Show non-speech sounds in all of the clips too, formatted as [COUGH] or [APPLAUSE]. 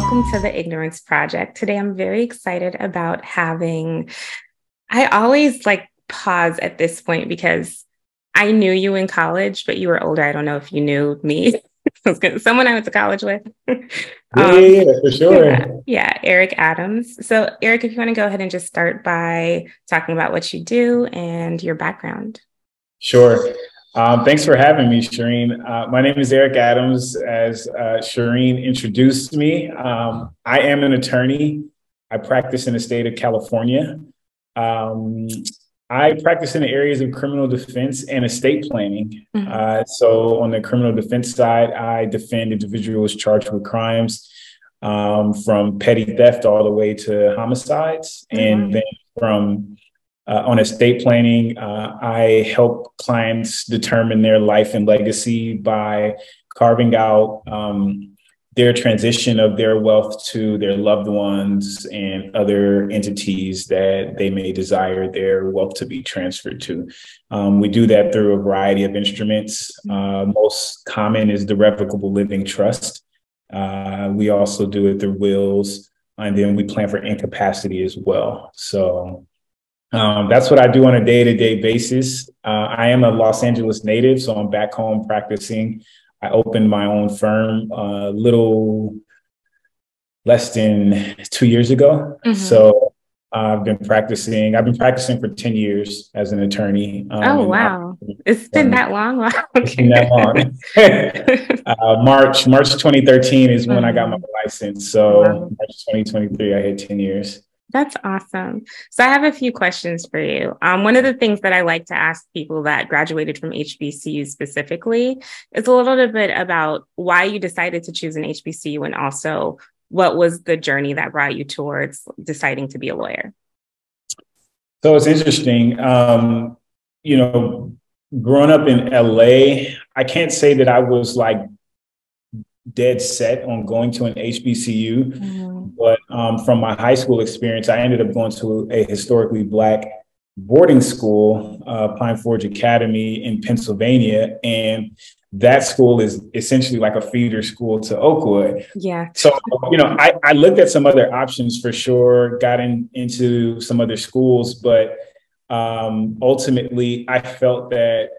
welcome to the Ignorance Project. Today, I'm very excited about having. I always like pause at this point because I knew you in college, but you were older. I don't know if you knew me. [LAUGHS] Someone I went to college with. um, yeah, yeah, for sure. Yeah, yeah, Eric Adams. So, Eric, if you want to go ahead and just start by talking about what you do and your background. Sure. Um, thanks for having me, Shireen. Uh, my name is Eric Adams. As uh, Shireen introduced me, um, I am an attorney. I practice in the state of California. Um, I practice in the areas of criminal defense and estate planning. Mm-hmm. Uh, so, on the criminal defense side, I defend individuals charged with crimes um, from petty theft all the way to homicides. Mm-hmm. And then from uh, on estate planning, uh, I help clients determine their life and legacy by carving out um, their transition of their wealth to their loved ones and other entities that they may desire their wealth to be transferred to. Um, we do that through a variety of instruments. Uh, most common is the revocable living trust. Uh, we also do it through wills, and then we plan for incapacity as well. So um, that's what I do on a day to day basis. Uh, I am a Los Angeles native, so I'm back home practicing. I opened my own firm a little less than two years ago. Mm-hmm. So I've been practicing. I've been practicing for ten years as an attorney. Um, oh [LAUGHS] wow! It's been that long. Wow. Okay. Been that long. uh, March March 2013 is when mm-hmm. I got my mm-hmm. license. So wow. March 2023, I hit ten years. That's awesome. So I have a few questions for you. Um, one of the things that I like to ask people that graduated from HBCU specifically is a little bit about why you decided to choose an HBCU and also what was the journey that brought you towards deciding to be a lawyer. So it's interesting. Um, you know, growing up in LA, I can't say that I was like dead set on going to an HBCU. Mm-hmm. But um, from my high school experience, I ended up going to a historically Black boarding school, uh, Pine Forge Academy in Pennsylvania. And that school is essentially like a feeder school to Oakwood. Yeah. So, you know, I, I looked at some other options for sure, got in, into some other schools, but um, ultimately I felt that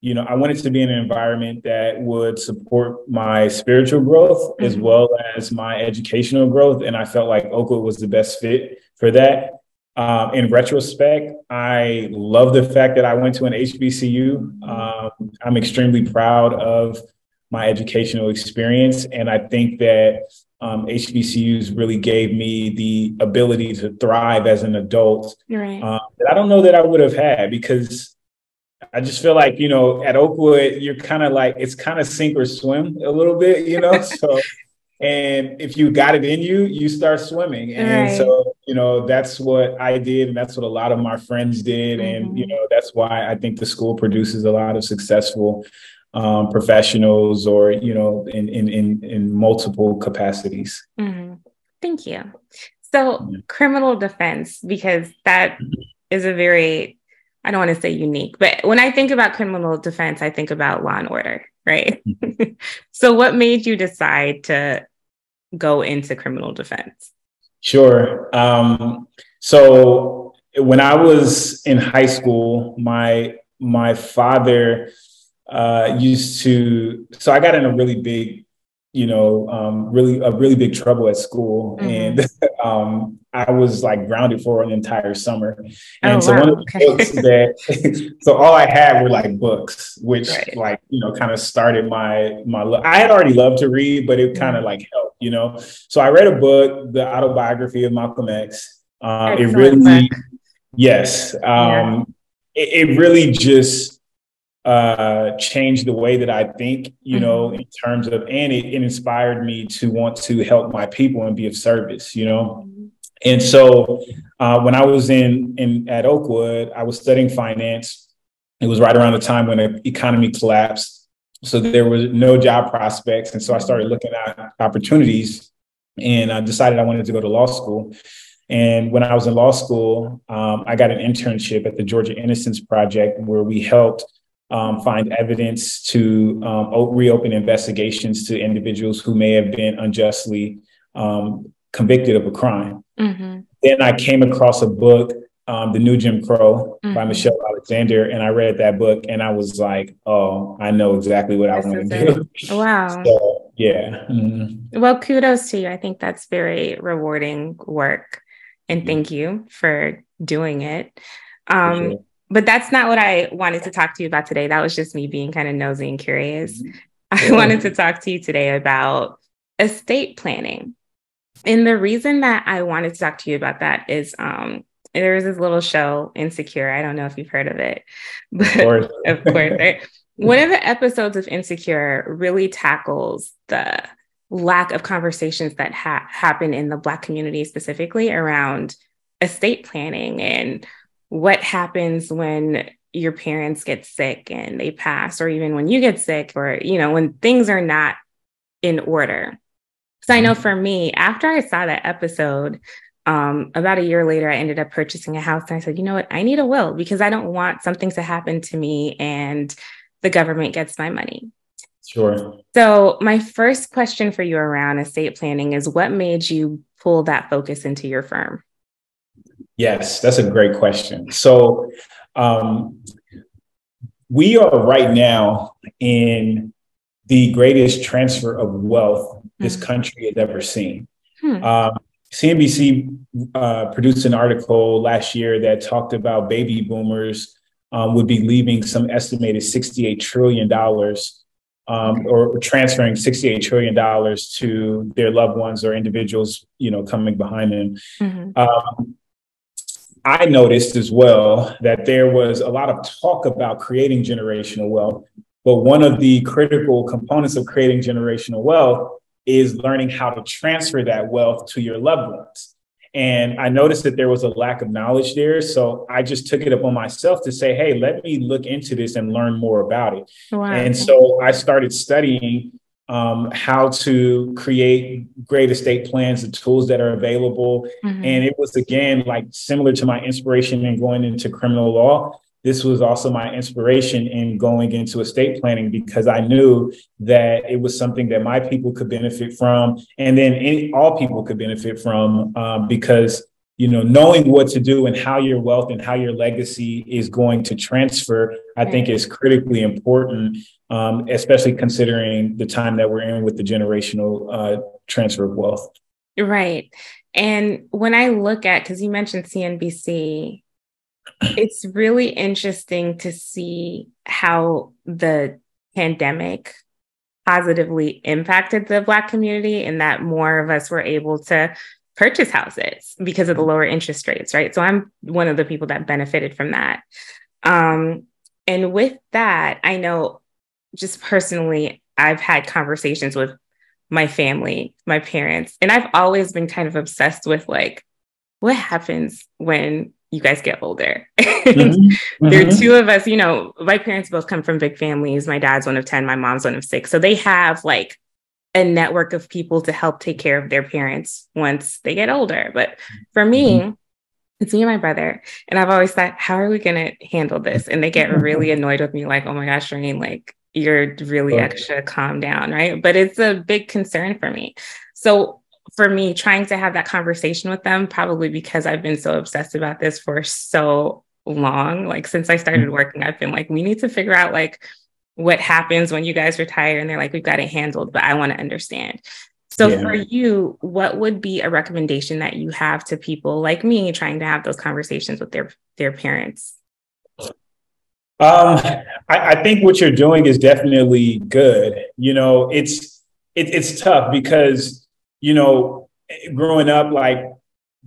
you know, I wanted to be in an environment that would support my spiritual growth mm-hmm. as well as my educational growth. And I felt like Oakwood was the best fit for that. Um, in retrospect, I love the fact that I went to an HBCU. Um, I'm extremely proud of my educational experience. And I think that um, HBCUs really gave me the ability to thrive as an adult. Right. Um, that I don't know that I would have had because I just feel like, you know, at Oakwood, you're kind of like, it's kind of sink or swim a little bit, you know? [LAUGHS] so, and if you got it in you, you start swimming. And right. so, you know, that's what I did. And that's what a lot of my friends did. Mm-hmm. And, you know, that's why I think the school produces a lot of successful um, professionals or, you know, in, in, in, in multiple capacities. Mm-hmm. Thank you. So, criminal defense, because that is a very I don't want to say unique, but when I think about criminal defense, I think about law and order, right? Mm-hmm. [LAUGHS] so, what made you decide to go into criminal defense? Sure. Um, so, when I was in high school, my my father uh, used to. So, I got in a really big you know, um, really a really big trouble at school, mm-hmm. and [LAUGHS] um, I was like grounded for an entire summer. And oh, so wow. one of the books that, [LAUGHS] so all I had were like books, which right. like you know kind of started my my. I had already loved to read, but it kind of mm-hmm. like helped, you know. So I read a book, the autobiography of Malcolm X. Uh, it really, book. yes, um, yeah. it, it really just uh, changed the way that I think, you know, mm-hmm. in terms of, and it, it, inspired me to want to help my people and be of service, you know. Mm-hmm. And so uh, when I was in, in at Oakwood, I was studying finance. It was right around the time when the economy collapsed. So there was no job prospects. And so I started looking at opportunities and I decided I wanted to go to law school. And when I was in law school, um, I got an internship at the Georgia Innocence Project where we helped um, find evidence to um, reopen investigations to individuals who may have been unjustly um, convicted of a crime. Mm-hmm. Then I came across a book, um, The New Jim Crow mm-hmm. by Michelle Alexander, and I read that book and I was like, oh, I know exactly what this I want to do. [LAUGHS] Wow. So, yeah. Mm-hmm. Well, kudos to you. I think that's very rewarding work. And mm-hmm. thank you for doing it. Um. But that's not what I wanted to talk to you about today. That was just me being kind of nosy and curious. Mm-hmm. [LAUGHS] I wanted to talk to you today about estate planning. And the reason that I wanted to talk to you about that is um, there was this little show, Insecure. I don't know if you've heard of it, [LAUGHS] but of course, [LAUGHS] of course right? one of the episodes of Insecure really tackles the lack of conversations that ha- happen in the Black community, specifically around estate planning and what happens when your parents get sick and they pass, or even when you get sick, or, you know, when things are not in order. So I know mm-hmm. for me, after I saw that episode, um, about a year later, I ended up purchasing a house. And I said, you know what? I need a will because I don't want something to happen to me and the government gets my money. Sure. So, my first question for you around estate planning is what made you pull that focus into your firm? Yes, that's a great question. So, um, we are right now in the greatest transfer of wealth this mm. country has ever seen. Hmm. Um, CNBC uh, produced an article last year that talked about baby boomers um, would be leaving some estimated $68 trillion um, or transferring $68 trillion to their loved ones or individuals, you know, coming behind them. Mm-hmm. Um, I noticed as well that there was a lot of talk about creating generational wealth, but one of the critical components of creating generational wealth is learning how to transfer that wealth to your loved ones. And I noticed that there was a lack of knowledge there. So I just took it upon myself to say, hey, let me look into this and learn more about it. Wow. And so I started studying um, how to create great estate plans, the tools that are available. Mm-hmm. And it was, again, like similar to my inspiration in going into criminal law this was also my inspiration in going into estate planning because I knew that it was something that my people could benefit from, and then any, all people could benefit from um, because you know knowing what to do and how your wealth and how your legacy is going to transfer i think is critically important um, especially considering the time that we're in with the generational uh, transfer of wealth. Right. And when i look at because you mentioned cnbc it's really interesting to see how the pandemic positively impacted the Black community and that more of us were able to purchase houses because of the lower interest rates, right? So I'm one of the people that benefited from that. Um, and with that, I know just personally, I've had conversations with my family, my parents, and I've always been kind of obsessed with like, what happens when you guys get older. [LAUGHS] mm-hmm. there are mm-hmm. two of us, you know, my parents both come from big families. My dad's one of 10, my mom's one of six. So they have like a network of people to help take care of their parents once they get older. But for me, mm-hmm. it's me and my brother. And I've always thought, how are we going to handle this? And they get really annoyed with me, like, oh my gosh, Shereen, like, you're really extra calm down. Right. But it's a big concern for me. So for me, trying to have that conversation with them, probably because I've been so obsessed about this for so long. Like since I started mm-hmm. working, I've been like, we need to figure out like what happens when you guys retire. And they're like, we've got it handled, but I want to understand. So yeah. for you, what would be a recommendation that you have to people like me trying to have those conversations with their their parents? Um, I, I think what you're doing is definitely good. You know, it's it, it's tough because you know, growing up, like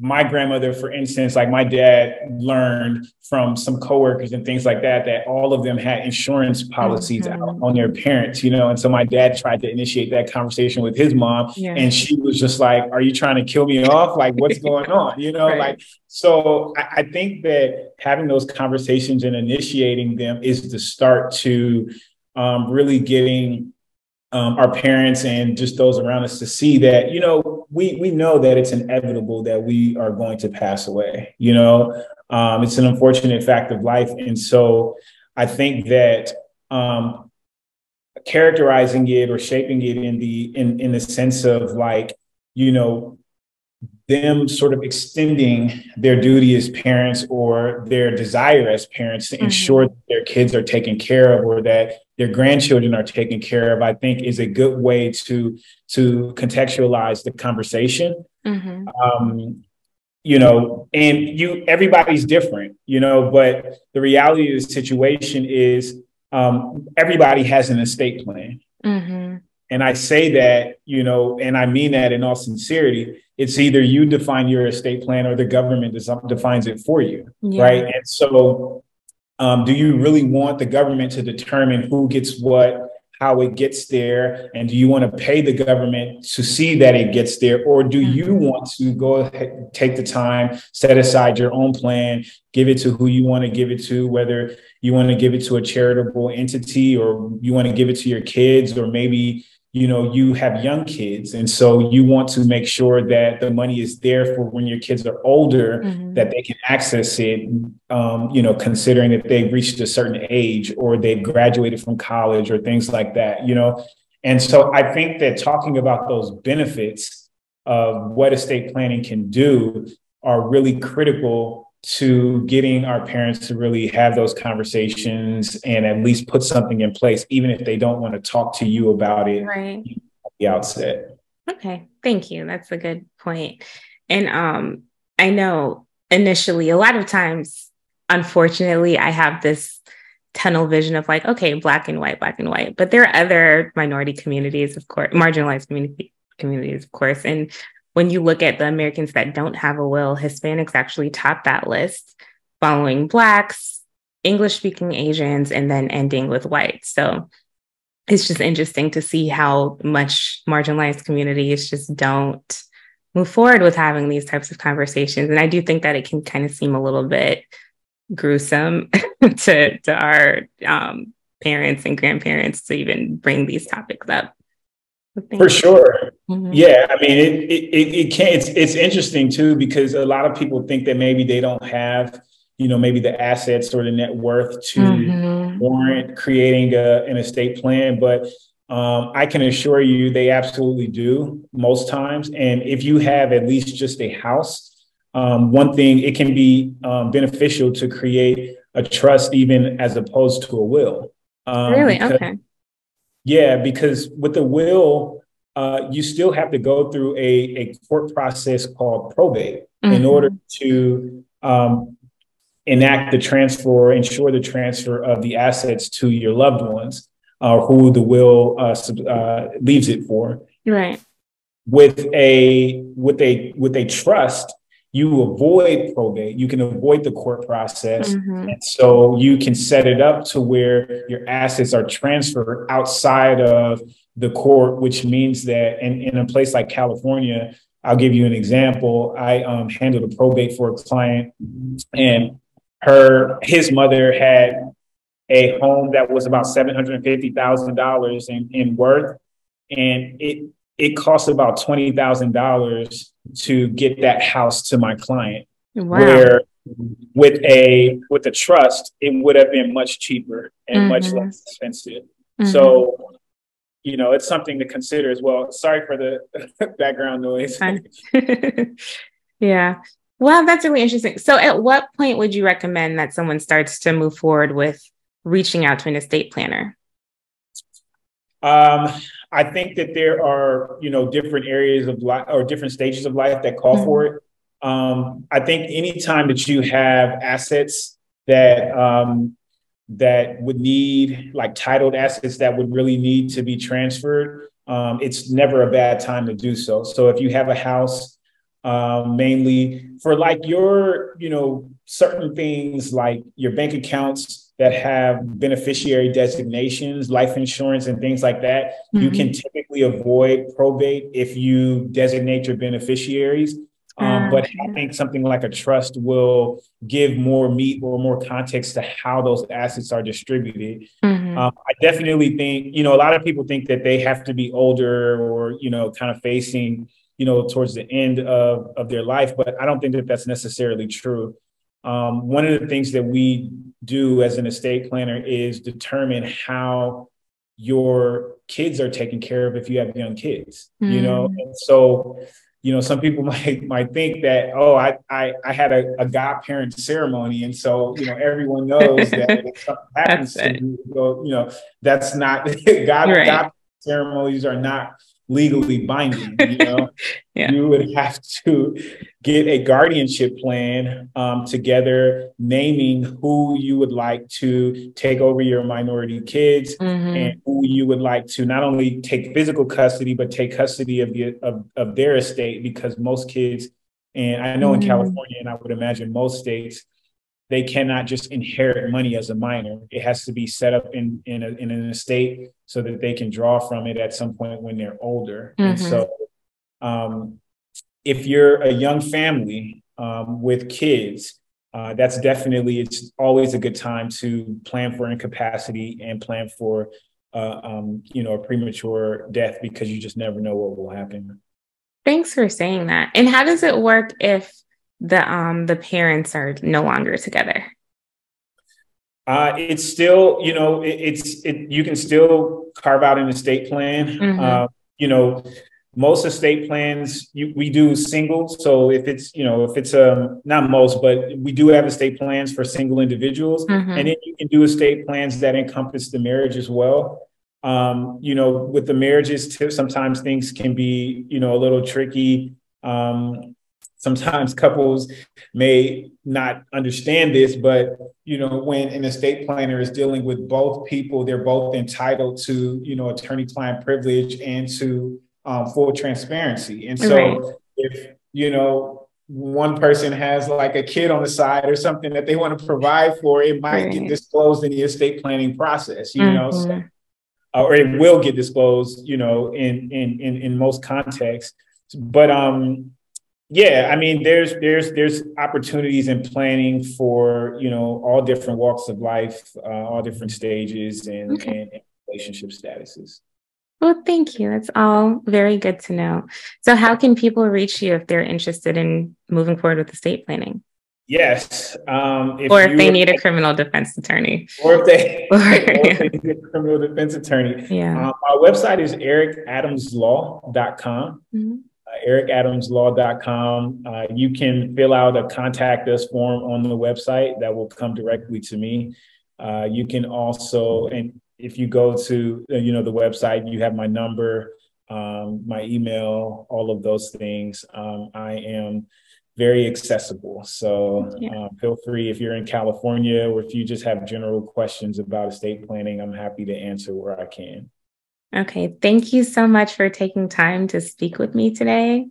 my grandmother, for instance, like my dad learned from some coworkers and things like that, that all of them had insurance policies mm-hmm. on their parents, you know. And so my dad tried to initiate that conversation with his mom, yeah. and she was just like, Are you trying to kill me off? Like, what's [LAUGHS] going on? You know, right. like, so I, I think that having those conversations and initiating them is the start to um, really getting um, our parents and just those around us to see that you know we we know that it's inevitable that we are going to pass away you know? Um, it's an unfortunate fact of life. And so i think that um, characterizing it or shaping it in the in in the sense of like you know, them sort of extending their duty as parents or their desire as parents to mm-hmm. ensure that their kids are taken care of or that their grandchildren are taken care of, I think is a good way to to contextualize the conversation. Mm-hmm. Um, you know, and you everybody's different, you know, but the reality of the situation is um, everybody has an estate plan. Mm-hmm. And I say that, you know, and I mean that in all sincerity. It's either you define your estate plan or the government defines it for you, yeah. right? And so, um, do you really want the government to determine who gets what, how it gets there, and do you want to pay the government to see that it gets there, or do you want to go ahead, take the time, set aside your own plan, give it to who you want to give it to, whether you want to give it to a charitable entity or you want to give it to your kids, or maybe you know you have young kids and so you want to make sure that the money is there for when your kids are older mm-hmm. that they can access it um, you know considering that they've reached a certain age or they've graduated from college or things like that you know and so i think that talking about those benefits of what estate planning can do are really critical to getting our parents to really have those conversations and at least put something in place, even if they don't want to talk to you about it right. at the outset. Okay, thank you. That's a good point. And um, I know initially, a lot of times, unfortunately, I have this tunnel vision of like, okay, black and white, black and white. But there are other minority communities, of course, marginalized community communities, of course, and when you look at the Americans that don't have a will, Hispanics actually top that list, following Blacks, English speaking Asians, and then ending with whites. So it's just interesting to see how much marginalized communities just don't move forward with having these types of conversations. And I do think that it can kind of seem a little bit gruesome [LAUGHS] to, to our um, parents and grandparents to even bring these topics up. For sure. Mm-hmm. Yeah. I mean, it, it, it can, it's, it's interesting too, because a lot of people think that maybe they don't have, you know, maybe the assets or the net worth to mm-hmm. warrant creating a, an estate plan. But um, I can assure you they absolutely do most times. And if you have at least just a house, um, one thing, it can be um, beneficial to create a trust even as opposed to a will. Um, really? Okay yeah, because with the will, uh, you still have to go through a, a court process called probate mm-hmm. in order to um, enact the transfer, or ensure the transfer of the assets to your loved ones, uh, who the will uh, uh, leaves it for. Right. With a with a with a trust, you avoid probate, you can avoid the court process. Mm-hmm. And so you can set it up to where your assets are transferred outside of the court, which means that in, in a place like California, I'll give you an example. I um, handled a probate for a client, and her his mother had a home that was about seven hundred and fifty thousand dollars in in worth, and it it costs about twenty thousand dollars to get that house to my client. Wow. Where with a with a trust, it would have been much cheaper and mm-hmm. much less expensive. Mm-hmm. So, you know, it's something to consider as well. Sorry for the [LAUGHS] background noise. [LAUGHS] yeah. Well, that's really interesting. So, at what point would you recommend that someone starts to move forward with reaching out to an estate planner? Um, I think that there are, you know, different areas of life or different stages of life that call mm-hmm. for it. Um, I think anytime that you have assets that um, that would need like titled assets that would really need to be transferred, um, it's never a bad time to do so. So if you have a house, um, mainly for like your, you know, certain things like your bank accounts that have beneficiary designations, life insurance, and things like that, mm-hmm. you can typically avoid probate if you designate your beneficiaries. Um, ah, but I think something like a trust will give more meat or more context to how those assets are distributed. Mm-hmm. Um, I definitely think, you know, a lot of people think that they have to be older or, you know, kind of facing, you know, towards the end of, of their life, but I don't think that that's necessarily true. Um, one of the things that we do as an estate planner is determine how your kids are taken care of if you have young kids, mm. you know? Mm. And so you know, some people [LAUGHS] might might think that, oh, I I, I had a, a godparent ceremony, and so you know everyone knows [LAUGHS] that if something happens to you, you know, that's not [LAUGHS] God. Right. God ceremonies are not legally binding. You know, [LAUGHS] yeah. you would have to get a guardianship plan um, together, naming who you would like to take over your minority kids mm-hmm. and who you would like to not only take physical custody but take custody of the of, of their estate because most kids, and I know mm-hmm. in California and I would imagine most states they cannot just inherit money as a minor. It has to be set up in in, a, in an estate so that they can draw from it at some point when they're older. Mm-hmm. And so, um, if you're a young family um, with kids, uh, that's definitely it's always a good time to plan for incapacity and plan for uh, um, you know a premature death because you just never know what will happen. Thanks for saying that. And how does it work if the um the parents are no longer together? Uh, it's still, you know, it, it's it, you can still carve out an estate plan. Mm-hmm. Uh, you know, most estate plans you, we do singles. So if it's, you know, if it's um not most, but we do have estate plans for single individuals, mm-hmm. and then you can do estate plans that encompass the marriage as well. Um, you know, with the marriages, too, sometimes things can be, you know, a little tricky. Um, sometimes couples may not understand this, but you know, when an estate planner is dealing with both people, they're both entitled to, you know, attorney-client privilege and to um, full transparency. And so right. if, you know, one person has like a kid on the side or something that they want to provide for, it might right. get disclosed in the estate planning process, you mm-hmm. know, so, mm-hmm. or it will get disclosed, you know, in, in, in, in most contexts. But, um, yeah, I mean, there's there's there's opportunities in planning for you know all different walks of life, uh, all different stages, and, okay. and, and relationship statuses. Well, thank you. That's all very good to know. So, how can people reach you if they're interested in moving forward with estate planning? Yes. Um, if or if they need a criminal defense attorney. Or if they, [LAUGHS] [LAUGHS] or if they need a criminal defense attorney. Yeah. Um, our website is ericadamslaw.com. Mm-hmm ericadamslaw.com. Uh, you can fill out a contact us form on the website that will come directly to me. Uh, you can also, and if you go to uh, you know the website, you have my number, um, my email, all of those things. Um, I am very accessible. So yeah. uh, feel free if you're in California or if you just have general questions about estate planning, I'm happy to answer where I can. Okay. Thank you so much for taking time to speak with me today.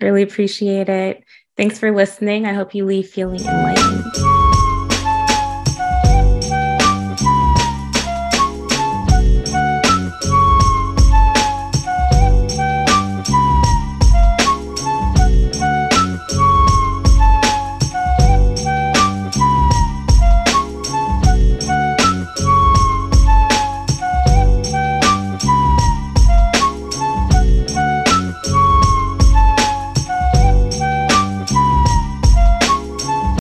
Really appreciate it. Thanks for listening. I hope you leave feeling enlightened.